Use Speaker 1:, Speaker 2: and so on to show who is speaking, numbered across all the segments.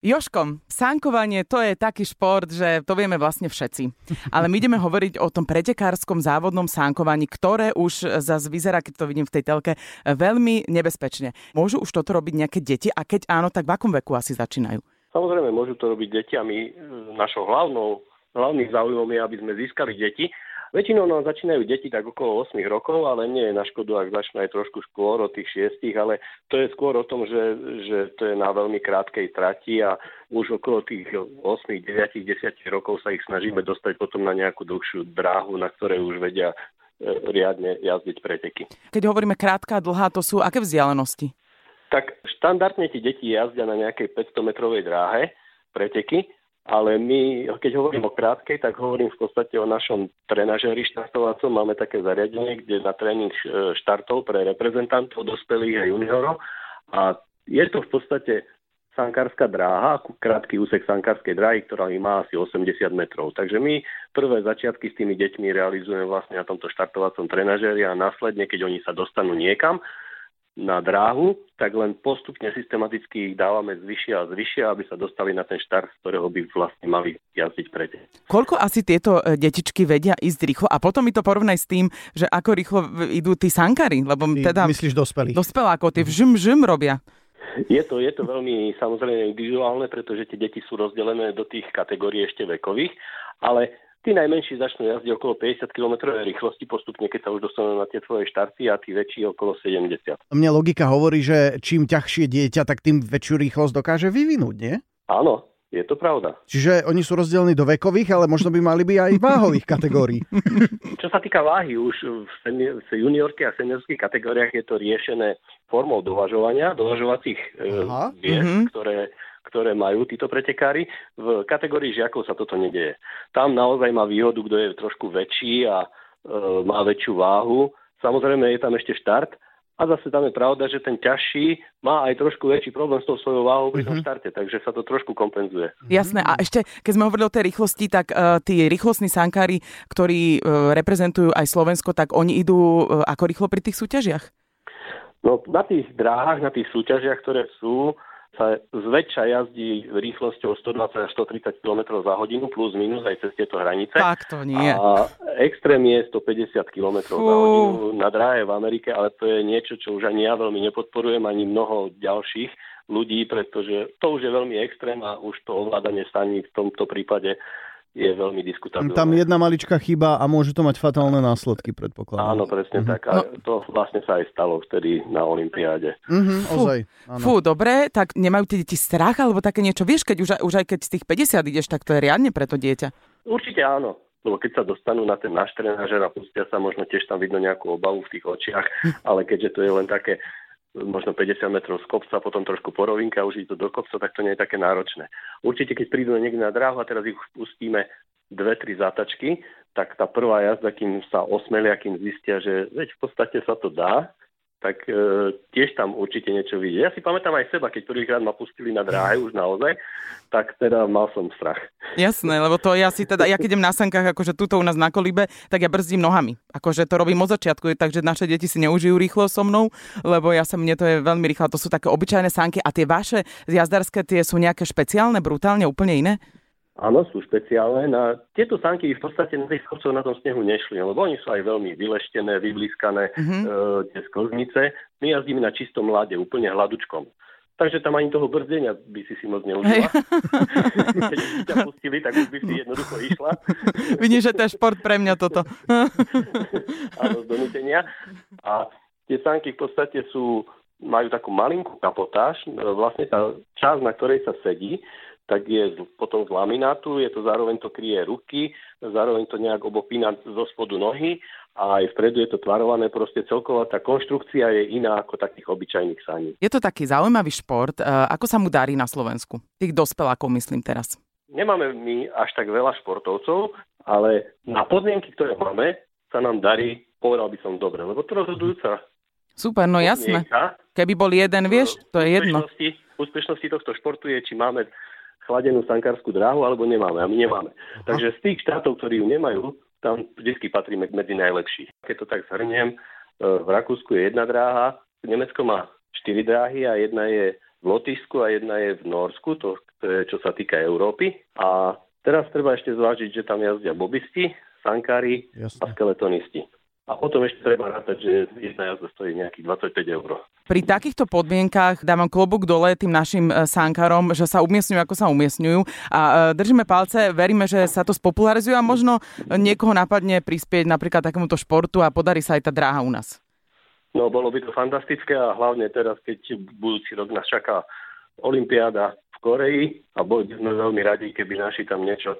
Speaker 1: Joškom, sánkovanie to je taký šport, že to vieme vlastne všetci. Ale my ideme hovoriť o tom pretekárskom závodnom sánkovaní, ktoré už zase vyzerá, keď to vidím v tej telke, veľmi nebezpečne. Môžu už toto robiť nejaké deti a keď áno, tak v akom veku asi začínajú?
Speaker 2: Samozrejme, môžu to robiť deti a my e, našou hlavnou, hlavným záujmom je, aby sme získali deti Väčšinou nám začínajú deti tak okolo 8 rokov, ale nie je na škodu, ak začnú aj trošku skôr od tých 6, ale to je skôr o tom, že, že to je na veľmi krátkej trati a už okolo tých 8, 9, 10 rokov sa ich snažíme dostať potom na nejakú dlhšiu dráhu, na ktorej už vedia e, riadne jazdiť preteky.
Speaker 1: Keď hovoríme krátka a dlhá, to sú aké vzdialenosti?
Speaker 2: Tak štandardne ti deti jazdia na nejakej 500 metrovej dráhe preteky ale my, keď hovorím o krátkej, tak hovorím v podstate o našom trenažeri štartovacom. Máme také zariadenie, kde na tréning e, štartov pre reprezentantov, dospelých a juniorov. A je to v podstate sankárska dráha, krátky úsek sankárskej dráhy, ktorá má asi 80 metrov. Takže my prvé začiatky s tými deťmi realizujeme vlastne na tomto štartovacom trenažeri a následne, keď oni sa dostanú niekam, na dráhu, tak len postupne systematicky ich dávame zvyšia a zvyšia, aby sa dostali na ten štart, z ktorého by vlastne mali jazdiť pretek.
Speaker 1: Koľko asi tieto e, detičky vedia ísť rýchlo? A potom mi to porovnaj s tým, že ako rýchlo idú tí sankary, lebo
Speaker 3: Ty
Speaker 1: teda...
Speaker 3: Myslíš dospelí?
Speaker 1: Dospelákov, tie vžum, vžum robia.
Speaker 2: Je to, je to veľmi samozrejme individuálne, pretože tie deti sú rozdelené do tých kategórií ešte vekových, ale Tí najmenší začnú jazdiť okolo 50 km rýchlosti postupne, keď sa už dostanú na tie tvoje štarty a tí väčší okolo 70.
Speaker 3: Mne logika hovorí, že čím ťažšie dieťa, tak tým väčšiu rýchlosť dokáže vyvinúť, nie?
Speaker 2: Áno, je to pravda.
Speaker 3: Čiže oni sú rozdelení do vekových, ale možno by mali byť aj váhových kategórií.
Speaker 2: Čo sa týka váhy, už v juniorských a seniorských kategóriách je to riešené formou dovažovania, dovažovacích vies, mm-hmm. ktoré ktoré majú títo pretekári. V kategórii žiakov sa toto nedieje. Tam naozaj má výhodu, kto je trošku väčší a e, má väčšiu váhu. Samozrejme je tam ešte štart, a zase tam je pravda, že ten ťažší má aj trošku väčší problém s tou svojou váhou pri tom mm-hmm. štarte, takže sa to trošku kompenzuje.
Speaker 1: Jasné. A ešte, keď sme hovorili o tej rýchlosti, tak uh, tí rýchlostní sankári, ktorí uh, reprezentujú aj Slovensko, tak oni idú uh, ako rýchlo pri tých súťažiach?
Speaker 2: No, na tých dráhach, na tých súťažiach, ktoré sú, sa zväčša jazdí rýchlosťou 120 až 130 km za hodinu plus minus aj cez tieto hranice.
Speaker 1: Tak to nie.
Speaker 2: A extrém je 150 km Fú. za hodinu na dráhe v Amerike, ale to je niečo, čo už ani ja veľmi nepodporujem, ani mnoho ďalších ľudí, pretože to už je veľmi extrém a už to ovládanie staní v tomto prípade je veľmi diskutabilné.
Speaker 3: Tam jedna maličká chyba a môže to mať fatálne následky, predpokladám.
Speaker 2: Áno, presne mm-hmm. tak. A no. to vlastne sa aj stalo vtedy na Olympiáde.
Speaker 3: Mm-hmm,
Speaker 1: Fú, ozaj, Fú, dobre, tak nemajú tie deti strach alebo také niečo? Vieš, keď už, už aj keď z tých 50 ideš, tak to je riadne pre to dieťa.
Speaker 2: Určite áno. Lebo keď sa dostanú na ten náš trenažer a pustia sa, možno tiež tam vidno nejakú obavu v tých očiach, ale keďže to je len také možno 50 metrov z kopca, potom trošku po rovinke a už ísť do kopca, tak to nie je také náročné. Určite, keď prídu niekde na dráhu a teraz ich pustíme dve, tri zátačky, tak tá prvá jazda, kým sa osmelia, kým zistia, že veď v podstate sa to dá, tak e, tiež tam určite niečo vidie. Ja si pamätám aj seba, keď prvýkrát ma pustili na dráhe už naozaj, tak teda mal som strach.
Speaker 1: Jasné, lebo to ja si teda, ja keď idem na sankách, akože tuto u nás na kolibe, tak ja brzdím nohami. Akože to robím od začiatku, takže naše deti si neužijú rýchlo so mnou, lebo ja som, mne to je veľmi rýchlo. To sú také obyčajné sanky a tie vaše jazdarské, tie sú nejaké špeciálne, brutálne, úplne iné?
Speaker 2: Áno, sú špeciálne. Na tieto sanky v podstate na tých schodcov na tom snehu nešli, lebo oni sú aj veľmi vyleštené, vyblískané, mm-hmm. e, tie sklznice. My jazdíme na čistom mlade, úplne hladučkom. Takže tam ani toho brzdenia by si si moc neužila. Keď by ťa pustili, tak už by si jednoducho išla.
Speaker 1: Vidíš, že to je šport pre mňa toto.
Speaker 2: Áno, z donútenia. A tie sanky v podstate sú, majú takú malinkú kapotáž. Vlastne tá časť, na ktorej sa sedí, tak je potom z laminátu, je to zároveň to kryje ruky, zároveň to nejak obopína zo spodu nohy a aj vpredu je to tvarované, proste celková tá konštrukcia je iná ako takých obyčajných saní.
Speaker 1: Je to taký zaujímavý šport. E, ako sa mu darí na Slovensku? Tých dospelákov myslím teraz.
Speaker 2: Nemáme my až tak veľa športovcov, ale na podmienky, ktoré máme, sa nám darí, povedal by som dobre, lebo to rozhodujúca
Speaker 1: Super, no jasné. Keby bol jeden, vieš, to je jedno.
Speaker 2: Úspešnosti tohto športu je, či máme chladenú sankárskú dráhu, alebo nemáme. A my nemáme. Aha. Takže z tých štátov, ktorí ju nemajú, tam vždy patríme medzi najlepších. Keď to tak zhrniem, e, v Rakúsku je jedna dráha, Nemecko má štyri dráhy a jedna je v Lotyšsku a jedna je v Norsku, to, to je čo sa týka Európy. A teraz treba ešte zvážiť, že tam jazdia bobisti, sankári a skeletonisti. A potom ešte treba rátať, že jedna jazda stojí nejakých 25 eur.
Speaker 1: Pri takýchto podmienkach dávam klobúk dole tým našim e, sankárom, že sa umiestňujú, ako sa umiestňujú. A e, držíme palce, veríme, že sa to spopularizuje a možno niekoho napadne prispieť napríklad takémuto športu a podarí sa aj tá dráha u nás.
Speaker 2: No, bolo by to fantastické a hlavne teraz, keď budúci rok nás čaká Olympiáda v Koreji a boli sme veľmi radi, keby naši tam niečo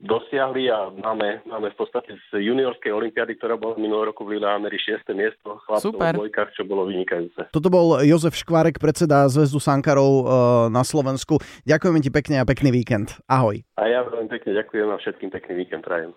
Speaker 2: dosiahli a máme, máme v podstate z juniorskej olimpiady, ktorá bola minulý roku v Lillehammeri 6. miesto chlapcov v bojkách, čo bolo vynikajúce.
Speaker 3: Toto bol Jozef Škvárek, predseda Zväzdu Sankarov uh, na Slovensku. Ďakujeme ti pekne a pekný víkend. Ahoj.
Speaker 2: A ja veľmi pekne ďakujem a všetkým pekný víkend prajem.